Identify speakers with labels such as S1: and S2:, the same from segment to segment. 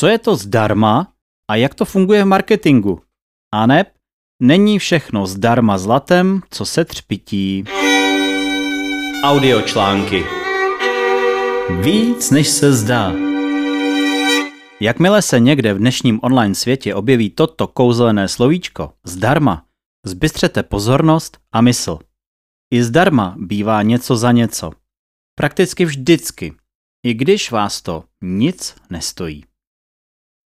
S1: Co je to zdarma a jak to funguje v marketingu? A ne, není všechno zdarma zlatem, co se třpití.
S2: Audiočlánky Víc než se zdá.
S1: Jakmile se někde v dnešním online světě objeví toto kouzelné slovíčko zdarma, zbystřete pozornost a mysl. I zdarma bývá něco za něco. Prakticky vždycky, i když vás to nic nestojí.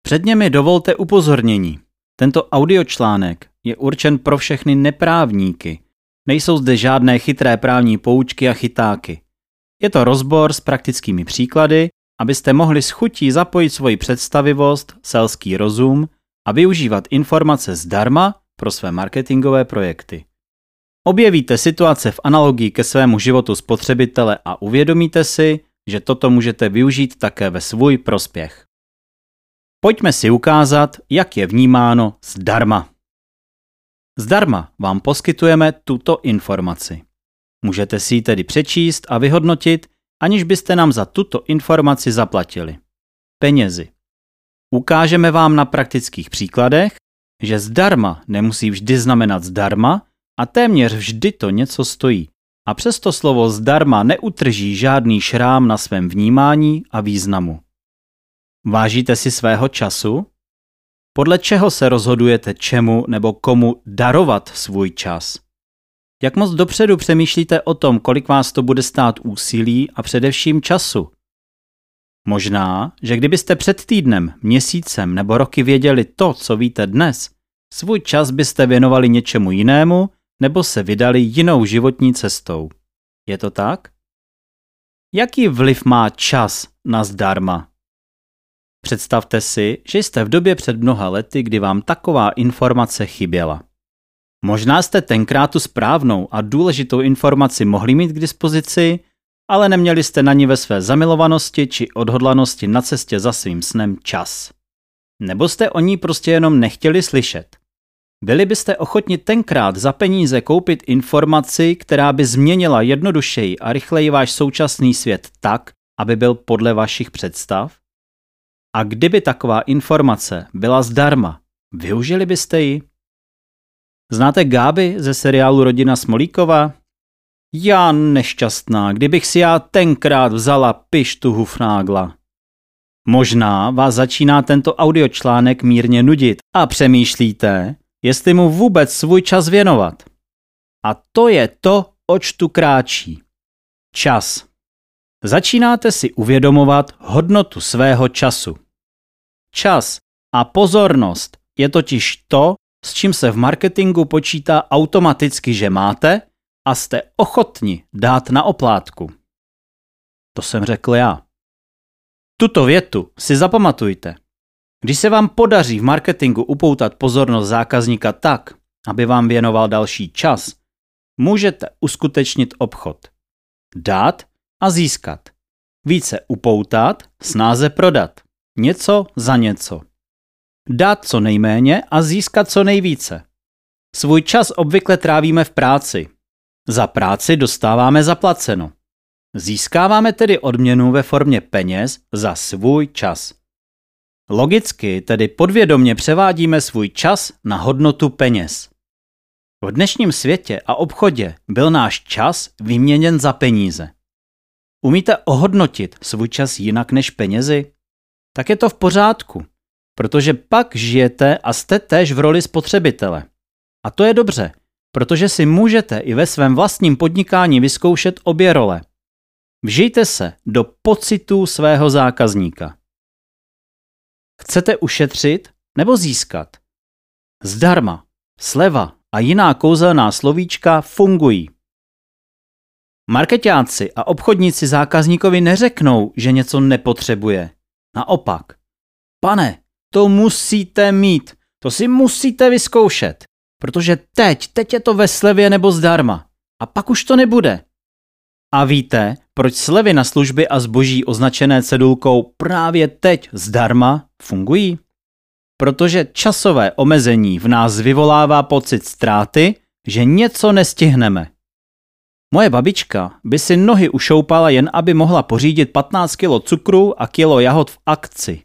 S1: Předně mi dovolte upozornění. Tento audiočlánek je určen pro všechny neprávníky. Nejsou zde žádné chytré právní poučky a chytáky. Je to rozbor s praktickými příklady, abyste mohli s chutí zapojit svoji představivost, selský rozum a využívat informace zdarma pro své marketingové projekty. Objevíte situace v analogii ke svému životu spotřebitele a uvědomíte si, že toto můžete využít také ve svůj prospěch. Pojďme si ukázat, jak je vnímáno zdarma. Zdarma vám poskytujeme tuto informaci. Můžete si ji tedy přečíst a vyhodnotit, aniž byste nám za tuto informaci zaplatili. Penězi. Ukážeme vám na praktických příkladech, že zdarma nemusí vždy znamenat zdarma a téměř vždy to něco stojí. A přesto slovo zdarma neutrží žádný šrám na svém vnímání a významu. Vážíte si svého času? Podle čeho se rozhodujete čemu nebo komu darovat svůj čas? Jak moc dopředu přemýšlíte o tom, kolik vás to bude stát úsilí a především času? Možná, že kdybyste před týdnem, měsícem nebo roky věděli to, co víte dnes, svůj čas byste věnovali něčemu jinému nebo se vydali jinou životní cestou. Je to tak? Jaký vliv má čas na zdarma? Představte si, že jste v době před mnoha lety, kdy vám taková informace chyběla. Možná jste tenkrát tu správnou a důležitou informaci mohli mít k dispozici, ale neměli jste na ní ve své zamilovanosti či odhodlanosti na cestě za svým snem čas. Nebo jste o ní prostě jenom nechtěli slyšet. Byli byste ochotni tenkrát za peníze koupit informaci, která by změnila jednodušeji a rychleji váš současný svět tak, aby byl podle vašich představ? A kdyby taková informace byla zdarma, využili byste ji? Znáte Gáby ze seriálu Rodina Smolíkova? Já nešťastná, kdybych si já tenkrát vzala pištu hufnágla. Možná vás začíná tento audiočlánek mírně nudit a přemýšlíte, jestli mu vůbec svůj čas věnovat. A to je to, oč tu kráčí. Čas. Začínáte si uvědomovat hodnotu svého času. Čas a pozornost je totiž to, s čím se v marketingu počítá automaticky, že máte a jste ochotni dát na oplátku. To jsem řekl já. Tuto větu si zapamatujte. Když se vám podaří v marketingu upoutat pozornost zákazníka tak, aby vám věnoval další čas, můžete uskutečnit obchod. Dát a získat. Více upoutat, snáze prodat. Něco za něco. Dát co nejméně a získat co nejvíce. Svůj čas obvykle trávíme v práci. Za práci dostáváme zaplaceno. Získáváme tedy odměnu ve formě peněz za svůj čas. Logicky tedy podvědomně převádíme svůj čas na hodnotu peněz. V dnešním světě a obchodě byl náš čas vyměněn za peníze. Umíte ohodnotit svůj čas jinak než penězi? Tak je to v pořádku, protože pak žijete a jste též v roli spotřebitele. A to je dobře, protože si můžete i ve svém vlastním podnikání vyzkoušet obě role. Vžijte se do pocitů svého zákazníka. Chcete ušetřit nebo získat? Zdarma, sleva a jiná kouzelná slovíčka fungují. Marketáci a obchodníci zákazníkovi neřeknou, že něco nepotřebuje. Naopak. Pane, to musíte mít, to si musíte vyzkoušet, protože teď, teď je to ve slevě nebo zdarma. A pak už to nebude. A víte, proč slevy na služby a zboží označené cedulkou právě teď zdarma fungují? Protože časové omezení v nás vyvolává pocit ztráty, že něco nestihneme. Moje babička by si nohy ušoupala jen aby mohla pořídit 15 kg cukru a kilo jahod v akci.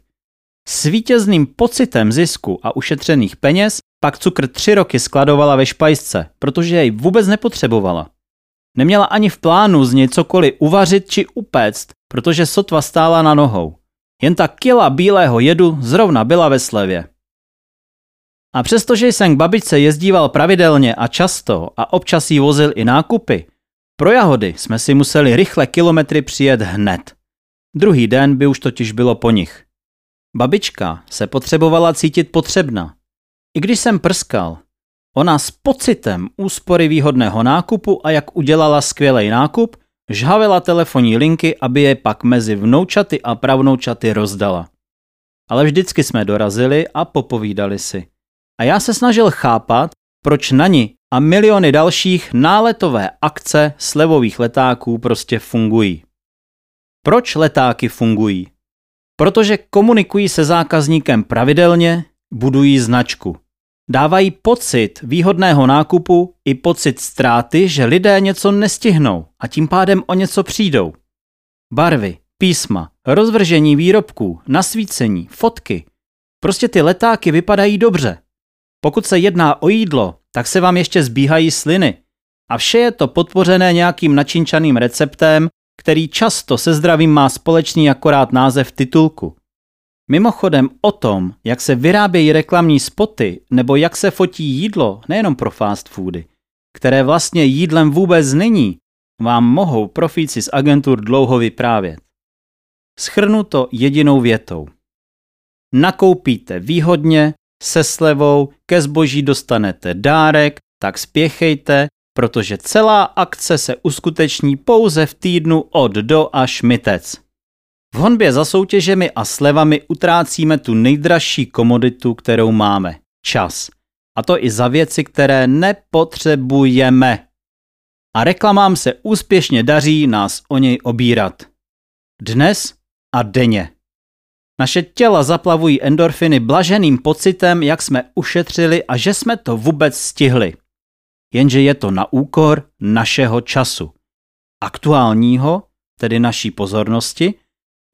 S1: S vítězným pocitem zisku a ušetřených peněz pak cukr tři roky skladovala ve špajsce, protože jej vůbec nepotřebovala. Neměla ani v plánu z něj cokoliv uvařit či upéct, protože sotva stála na nohou. Jen ta kila bílého jedu zrovna byla ve slevě. A přestože jsem k babičce jezdíval pravidelně a často a občas jí vozil i nákupy, pro jahody jsme si museli rychle kilometry přijet hned. Druhý den by už totiž bylo po nich. Babička se potřebovala cítit potřebna. I když jsem prskal, ona s pocitem úspory výhodného nákupu a jak udělala skvělý nákup, žhavila telefonní linky, aby je pak mezi vnoučaty a pravnoučaty rozdala. Ale vždycky jsme dorazili a popovídali si. A já se snažil chápat, proč na ní a miliony dalších náletové akce slevových letáků prostě fungují. Proč letáky fungují? Protože komunikují se zákazníkem pravidelně, budují značku. Dávají pocit výhodného nákupu i pocit ztráty, že lidé něco nestihnou a tím pádem o něco přijdou. Barvy, písma, rozvržení výrobků, nasvícení, fotky. Prostě ty letáky vypadají dobře. Pokud se jedná o jídlo, tak se vám ještě zbíhají sliny. A vše je to podpořené nějakým načinčaným receptem, který často se zdravím má společný akorát název titulku. Mimochodem o tom, jak se vyrábějí reklamní spoty nebo jak se fotí jídlo, nejenom pro fast foody, které vlastně jídlem vůbec není, vám mohou profíci z agentur dlouho vyprávět. Schrnu to jedinou větou. Nakoupíte výhodně, se slevou, ke zboží dostanete dárek, tak spěchejte, protože celá akce se uskuteční pouze v týdnu od do až mitec. V honbě za soutěžemi a slevami utrácíme tu nejdražší komoditu, kterou máme – čas. A to i za věci, které nepotřebujeme. A reklamám se úspěšně daří nás o něj obírat. Dnes a denně. Naše těla zaplavují endorfiny blaženým pocitem, jak jsme ušetřili a že jsme to vůbec stihli. Jenže je to na úkor našeho času. Aktuálního, tedy naší pozornosti,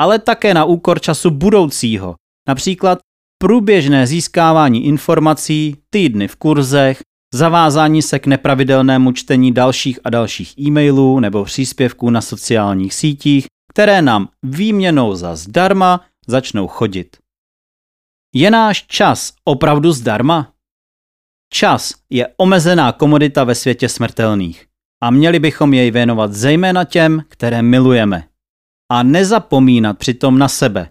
S1: ale také na úkor času budoucího, například průběžné získávání informací, týdny v kurzech, zavázání se k nepravidelnému čtení dalších a dalších e-mailů nebo příspěvků na sociálních sítích, které nám výměnou za zdarma začnou chodit. Je náš čas opravdu zdarma? Čas je omezená komodita ve světě smrtelných a měli bychom jej věnovat zejména těm, které milujeme. A nezapomínat přitom na sebe.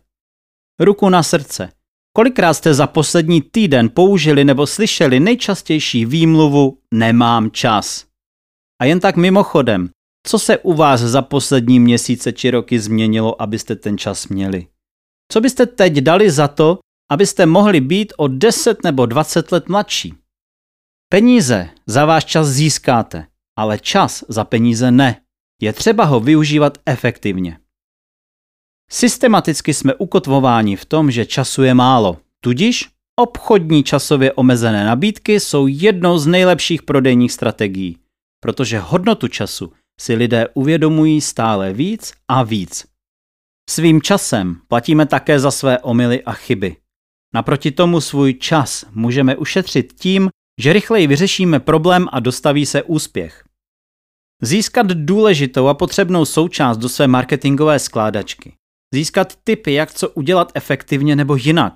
S1: Ruku na srdce. Kolikrát jste za poslední týden použili nebo slyšeli nejčastější výmluvu nemám čas? A jen tak mimochodem, co se u vás za poslední měsíce či roky změnilo, abyste ten čas měli? Co byste teď dali za to, abyste mohli být o 10 nebo 20 let mladší? Peníze za váš čas získáte, ale čas za peníze ne. Je třeba ho využívat efektivně. Systematicky jsme ukotvováni v tom, že času je málo, tudíž obchodní časově omezené nabídky jsou jednou z nejlepších prodejních strategií, protože hodnotu času si lidé uvědomují stále víc a víc. Svým časem platíme také za své omily a chyby. Naproti tomu svůj čas můžeme ušetřit tím, že rychleji vyřešíme problém a dostaví se úspěch. Získat důležitou a potřebnou součást do své marketingové skládačky. Získat tipy, jak co udělat efektivně nebo jinak.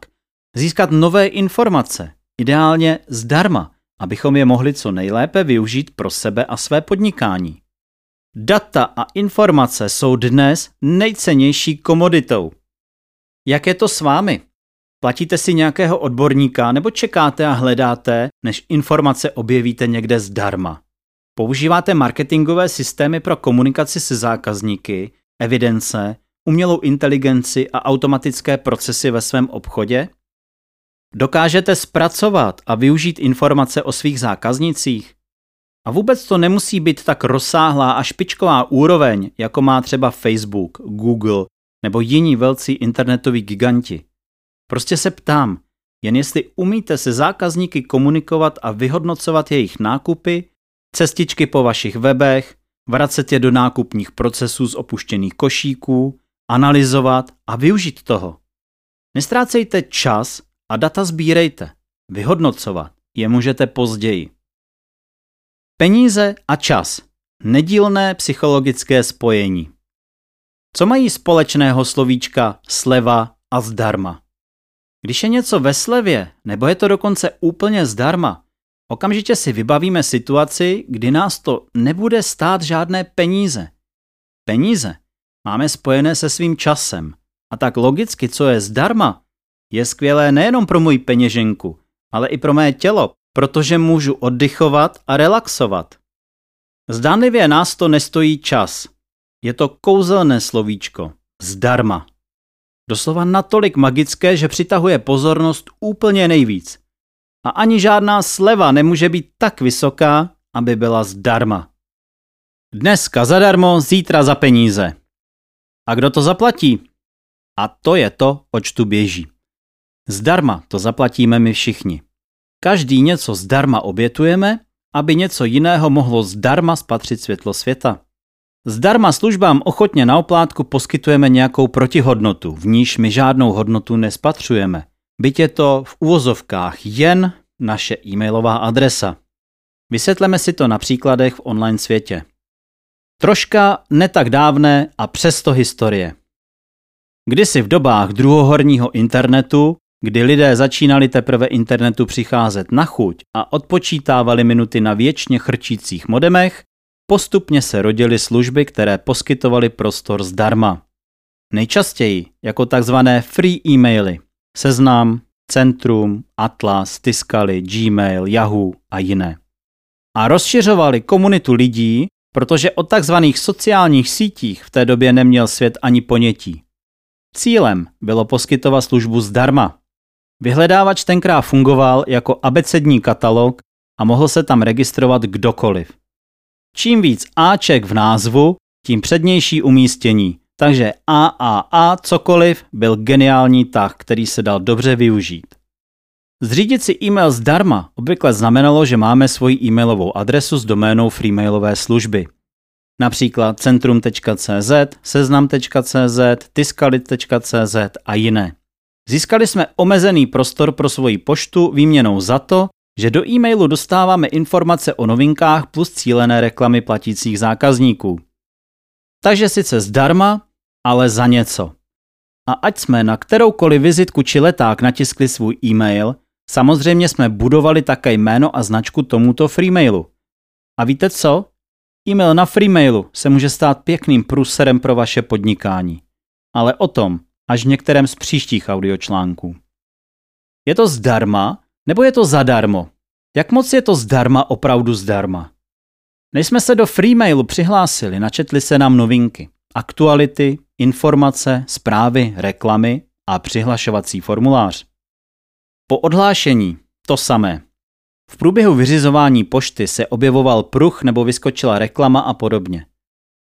S1: Získat nové informace, ideálně zdarma, abychom je mohli co nejlépe využít pro sebe a své podnikání. Data a informace jsou dnes nejcennější komoditou. Jak je to s vámi? Platíte si nějakého odborníka nebo čekáte a hledáte, než informace objevíte někde zdarma? Používáte marketingové systémy pro komunikaci se zákazníky, evidence, umělou inteligenci a automatické procesy ve svém obchodě? Dokážete zpracovat a využít informace o svých zákaznicích? A vůbec to nemusí být tak rozsáhlá a špičková úroveň, jako má třeba Facebook, Google nebo jiní velcí internetoví giganti. Prostě se ptám, jen jestli umíte se zákazníky komunikovat a vyhodnocovat jejich nákupy, cestičky po vašich webech, vracet je do nákupních procesů z opuštěných košíků, analyzovat a využít toho. Nestrácejte čas a data sbírejte. Vyhodnocovat je můžete později. Peníze a čas. Nedílné psychologické spojení. Co mají společného slovíčka sleva a zdarma? Když je něco ve slevě, nebo je to dokonce úplně zdarma, okamžitě si vybavíme situaci, kdy nás to nebude stát žádné peníze. Peníze máme spojené se svým časem. A tak logicky, co je zdarma, je skvělé nejenom pro můj peněženku, ale i pro mé tělo, protože můžu oddychovat a relaxovat. Zdánlivě nás to nestojí čas. Je to kouzelné slovíčko. Zdarma. Doslova natolik magické, že přitahuje pozornost úplně nejvíc. A ani žádná sleva nemůže být tak vysoká, aby byla zdarma. Dneska zadarmo, zítra za peníze. A kdo to zaplatí? A to je to, oč tu běží. Zdarma to zaplatíme my všichni. Každý něco zdarma obětujeme, aby něco jiného mohlo zdarma spatřit světlo světa. Zdarma službám ochotně na oplátku poskytujeme nějakou protihodnotu, v níž my žádnou hodnotu nespatřujeme. Byť je to v uvozovkách jen naše e-mailová adresa. Vysvětleme si to na příkladech v online světě. Troška ne tak dávné a přesto historie. Kdysi v dobách druhohorního internetu, kdy lidé začínali teprve internetu přicházet na chuť a odpočítávali minuty na věčně chrčících modemech, postupně se rodily služby, které poskytovaly prostor zdarma. Nejčastěji jako takzvané free e-maily, seznam, Centrum, Atlas, Tiskali, Gmail, Yahoo a jiné. A rozšiřovali komunitu lidí, protože o takzvaných sociálních sítích v té době neměl svět ani ponětí. Cílem bylo poskytovat službu zdarma. Vyhledávač tenkrát fungoval jako abecední katalog a mohl se tam registrovat kdokoliv. Čím víc Aček v názvu, tím přednější umístění, takže AAA cokoliv byl geniální tah, který se dal dobře využít. Zřídit si e-mail zdarma obvykle znamenalo, že máme svoji e-mailovou adresu s doménou freemailové služby. Například centrum.cz, seznam.cz, tiskalit.cz a jiné. Získali jsme omezený prostor pro svoji poštu výměnou za to, že do e-mailu dostáváme informace o novinkách plus cílené reklamy platících zákazníků. Takže sice zdarma, ale za něco. A ať jsme na kteroukoliv vizitku či leták natiskli svůj e-mail, samozřejmě jsme budovali také jméno a značku tomuto freemailu. A víte co? E-mail na freemailu se může stát pěkným průserem pro vaše podnikání. Ale o tom až v některém z příštích audiočlánků. Je to zdarma nebo je to zadarmo? Jak moc je to zdarma opravdu zdarma? Než jsme se do freemailu přihlásili, načetli se nám novinky, aktuality, informace, zprávy, reklamy a přihlašovací formulář. Po odhlášení to samé. V průběhu vyřizování pošty se objevoval pruh nebo vyskočila reklama a podobně.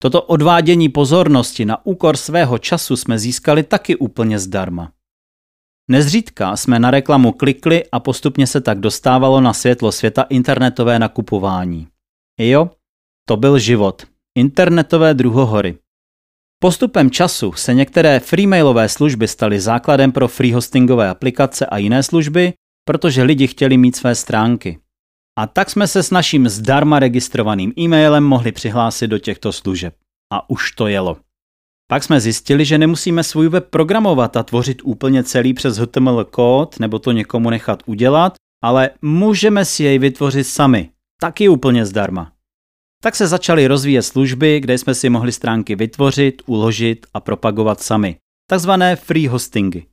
S1: Toto odvádění pozornosti na úkor svého času jsme získali taky úplně zdarma. Nezřídka jsme na reklamu klikli a postupně se tak dostávalo na světlo světa internetové nakupování. Jo, to byl život. Internetové druhohory. Postupem času se některé freemailové služby staly základem pro freehostingové aplikace a jiné služby, protože lidi chtěli mít své stránky. A tak jsme se s naším zdarma registrovaným e-mailem mohli přihlásit do těchto služeb. A už to jelo. Pak jsme zjistili, že nemusíme svůj web programovat a tvořit úplně celý přes HTML kód nebo to někomu nechat udělat, ale můžeme si jej vytvořit sami, taky úplně zdarma. Tak se začaly rozvíjet služby, kde jsme si mohli stránky vytvořit, uložit a propagovat sami. Takzvané free hostingy.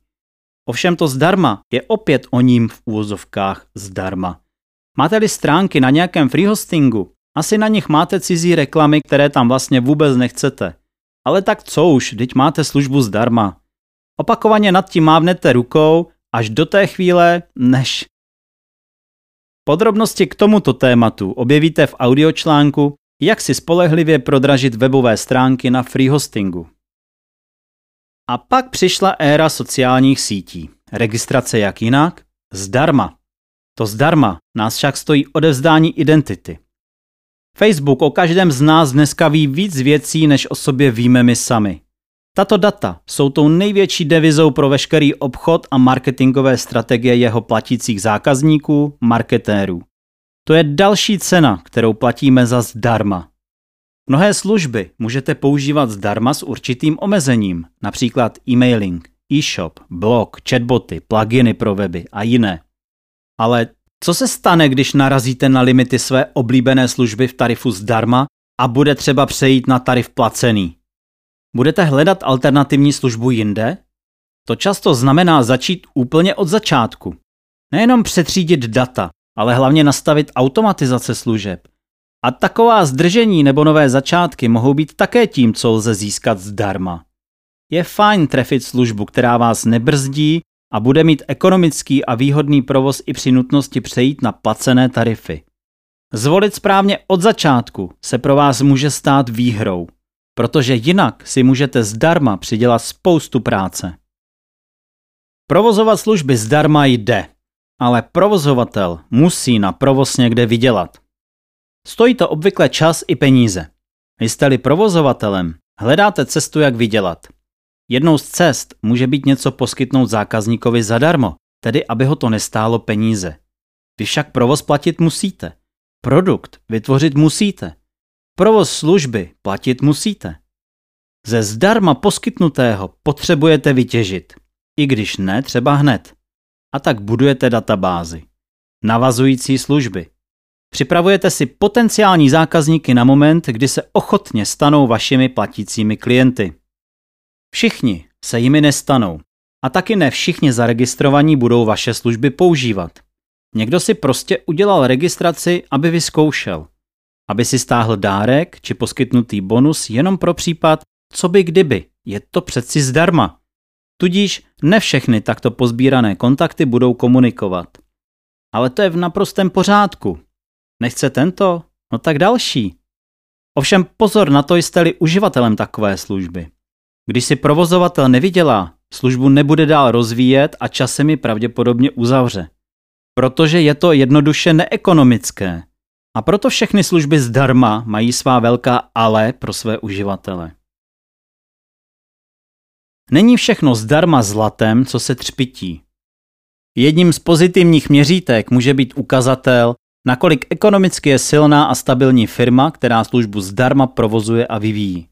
S1: Ovšem to zdarma je opět o ním v úvozovkách zdarma. Máte-li stránky na nějakém free hostingu, asi na nich máte cizí reklamy, které tam vlastně vůbec nechcete. Ale tak co už, teď máte službu zdarma. Opakovaně nad tím mávnete rukou až do té chvíle, než... Podrobnosti k tomuto tématu objevíte v audiočlánku Jak si spolehlivě prodražit webové stránky na free hostingu. A pak přišla éra sociálních sítí. Registrace jak jinak? Zdarma. To zdarma nás však stojí odevzdání identity. Facebook o každém z nás dneska ví víc věcí, než o sobě víme my sami. Tato data jsou tou největší devizou pro veškerý obchod a marketingové strategie jeho platících zákazníků, marketérů. To je další cena, kterou platíme za zdarma. Mnohé služby můžete používat zdarma s určitým omezením, například e-mailing, e-shop, blog, chatboty, pluginy pro weby a jiné. Ale co se stane, když narazíte na limity své oblíbené služby v tarifu zdarma a bude třeba přejít na tarif placený? Budete hledat alternativní službu jinde? To často znamená začít úplně od začátku. Nejenom přetřídit data, ale hlavně nastavit automatizace služeb. A taková zdržení nebo nové začátky mohou být také tím, co lze získat zdarma. Je fajn trefit službu, která vás nebrzdí a bude mít ekonomický a výhodný provoz i při nutnosti přejít na placené tarify. Zvolit správně od začátku se pro vás může stát výhrou, protože jinak si můžete zdarma přidělat spoustu práce. Provozovat služby zdarma jde, ale provozovatel musí na provoz někde vydělat. Stojí to obvykle čas i peníze. Jste-li provozovatelem, hledáte cestu, jak vydělat. Jednou z cest může být něco poskytnout zákazníkovi zadarmo, tedy aby ho to nestálo peníze. Vy však provoz platit musíte. Produkt vytvořit musíte. Provoz služby platit musíte. Ze zdarma poskytnutého potřebujete vytěžit, i když ne třeba hned. A tak budujete databázy. Navazující služby. Připravujete si potenciální zákazníky na moment, kdy se ochotně stanou vašimi platícími klienty. Všichni se jimi nestanou. A taky ne všichni zaregistrovaní budou vaše služby používat. Někdo si prostě udělal registraci, aby vyzkoušel. Aby si stáhl dárek či poskytnutý bonus jenom pro případ, co by kdyby. Je to přeci zdarma. Tudíž ne všechny takto pozbírané kontakty budou komunikovat. Ale to je v naprostém pořádku. Nechce tento? No tak další. Ovšem pozor na to, jste-li uživatelem takové služby. Když si provozovatel nevydělá, službu nebude dál rozvíjet a časem ji pravděpodobně uzavře. Protože je to jednoduše neekonomické. A proto všechny služby zdarma mají svá velká ale pro své uživatele. Není všechno zdarma zlatem, co se třpití. Jedním z pozitivních měřítek může být ukazatel, nakolik ekonomicky je silná a stabilní firma, která službu zdarma provozuje a vyvíjí.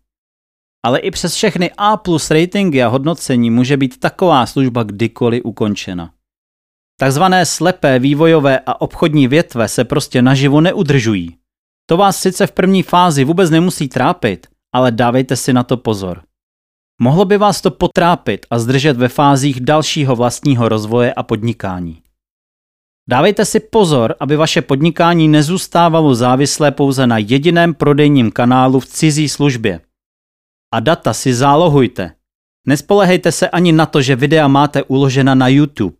S1: Ale i přes všechny A plus ratingy a hodnocení může být taková služba kdykoliv ukončena. Takzvané slepé vývojové a obchodní větve se prostě naživo neudržují. To vás sice v první fázi vůbec nemusí trápit, ale dávejte si na to pozor. Mohlo by vás to potrápit a zdržet ve fázích dalšího vlastního rozvoje a podnikání. Dávejte si pozor, aby vaše podnikání nezůstávalo závislé pouze na jediném prodejním kanálu v cizí službě. A data si zálohujte. Nespolehejte se ani na to, že videa máte uložena na YouTube.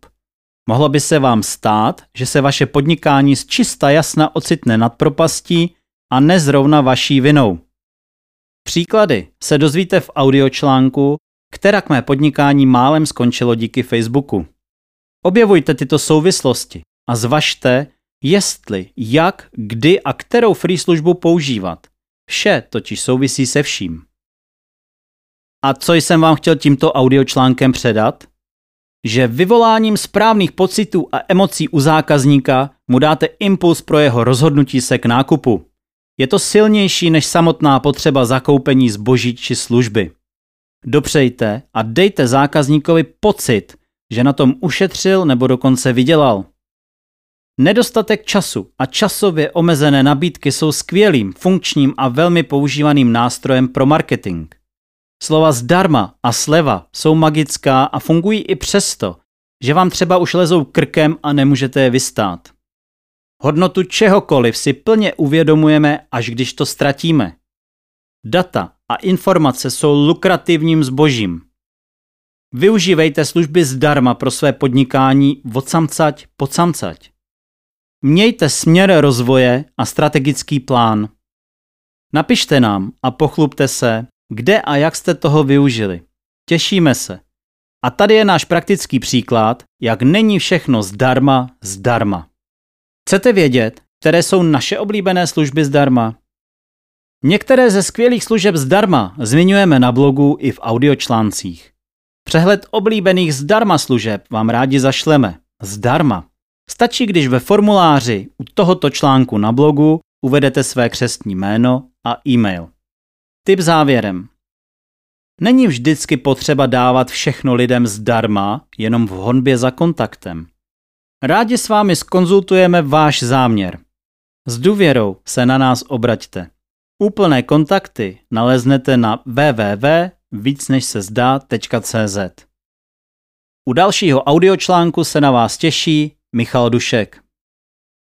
S1: Mohlo by se vám stát, že se vaše podnikání z čista jasna ocitne nad propastí a nezrovna vaší vinou. Příklady se dozvíte v audiočlánku, která k mé podnikání málem skončilo díky Facebooku. Objevujte tyto souvislosti a zvažte, jestli, jak, kdy a kterou free službu používat. Vše totiž souvisí se vším. A co jsem vám chtěl tímto audiočlánkem předat? Že vyvoláním správných pocitů a emocí u zákazníka mu dáte impuls pro jeho rozhodnutí se k nákupu. Je to silnější než samotná potřeba zakoupení zboží či služby. Dopřejte a dejte zákazníkovi pocit, že na tom ušetřil nebo dokonce vydělal. Nedostatek času a časově omezené nabídky jsou skvělým, funkčním a velmi používaným nástrojem pro marketing. Slova zdarma a sleva jsou magická a fungují i přesto, že vám třeba už lezou krkem a nemůžete je vystát. Hodnotu čehokoliv si plně uvědomujeme, až když to ztratíme. Data a informace jsou lukrativním zbožím. Využívejte služby zdarma pro své podnikání od samcať po samcať. Mějte směr rozvoje a strategický plán. Napište nám a pochlubte se, kde a jak jste toho využili. Těšíme se. A tady je náš praktický příklad, jak není všechno zdarma zdarma. Chcete vědět, které jsou naše oblíbené služby zdarma? Některé ze skvělých služeb zdarma zmiňujeme na blogu i v audiočláncích. Přehled oblíbených zdarma služeb vám rádi zašleme. Zdarma. Stačí, když ve formuláři u tohoto článku na blogu uvedete své křestní jméno a e-mail. Tip závěrem. Není vždycky potřeba dávat všechno lidem zdarma, jenom v honbě za kontaktem. Rádi s vámi skonzultujeme váš záměr. S důvěrou se na nás obraťte. Úplné kontakty naleznete na www.vícnežsezdá.cz U dalšího audiočlánku se na vás těší Michal Dušek.